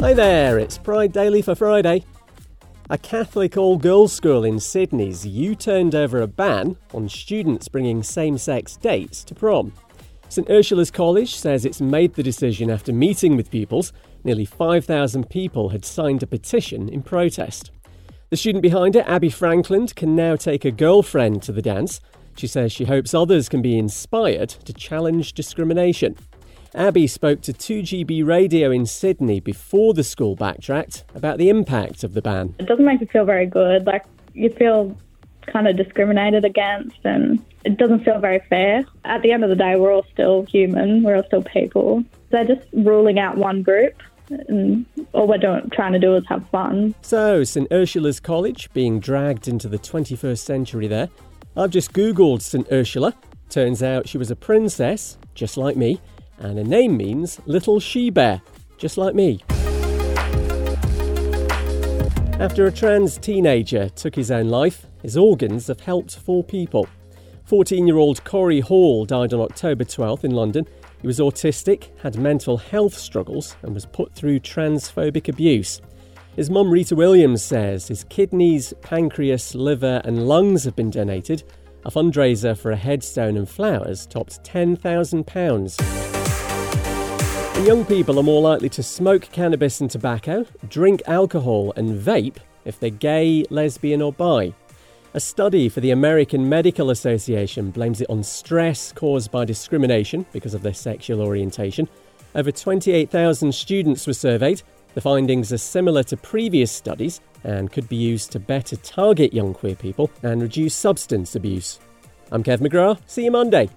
Hi there, it's Pride Daily for Friday. A Catholic all girls school in Sydney's U turned over a ban on students bringing same sex dates to prom. St Ursula's College says it's made the decision after meeting with pupils. Nearly 5,000 people had signed a petition in protest. The student behind it, Abby Frankland, can now take a girlfriend to the dance. She says she hopes others can be inspired to challenge discrimination. Abby spoke to 2GB Radio in Sydney before the school backtracked about the impact of the ban. It doesn't make you feel very good. Like, you feel kind of discriminated against, and it doesn't feel very fair. At the end of the day, we're all still human, we're all still people. They're just ruling out one group. And all we're doing, trying to do is have fun. So, St Ursula's College being dragged into the 21st century there. I've just Googled St Ursula. Turns out she was a princess, just like me and a name means little she bear, just like me. After a trans teenager took his own life, his organs have helped four people. 14 year old Corey Hall died on October 12th in London. He was autistic, had mental health struggles, and was put through transphobic abuse. His mum, Rita Williams, says his kidneys, pancreas, liver, and lungs have been donated. A fundraiser for a headstone and flowers topped £10,000. Young people are more likely to smoke cannabis and tobacco, drink alcohol, and vape if they're gay, lesbian, or bi. A study for the American Medical Association blames it on stress caused by discrimination because of their sexual orientation. Over 28,000 students were surveyed. The findings are similar to previous studies and could be used to better target young queer people and reduce substance abuse. I'm Kev McGrath. See you Monday.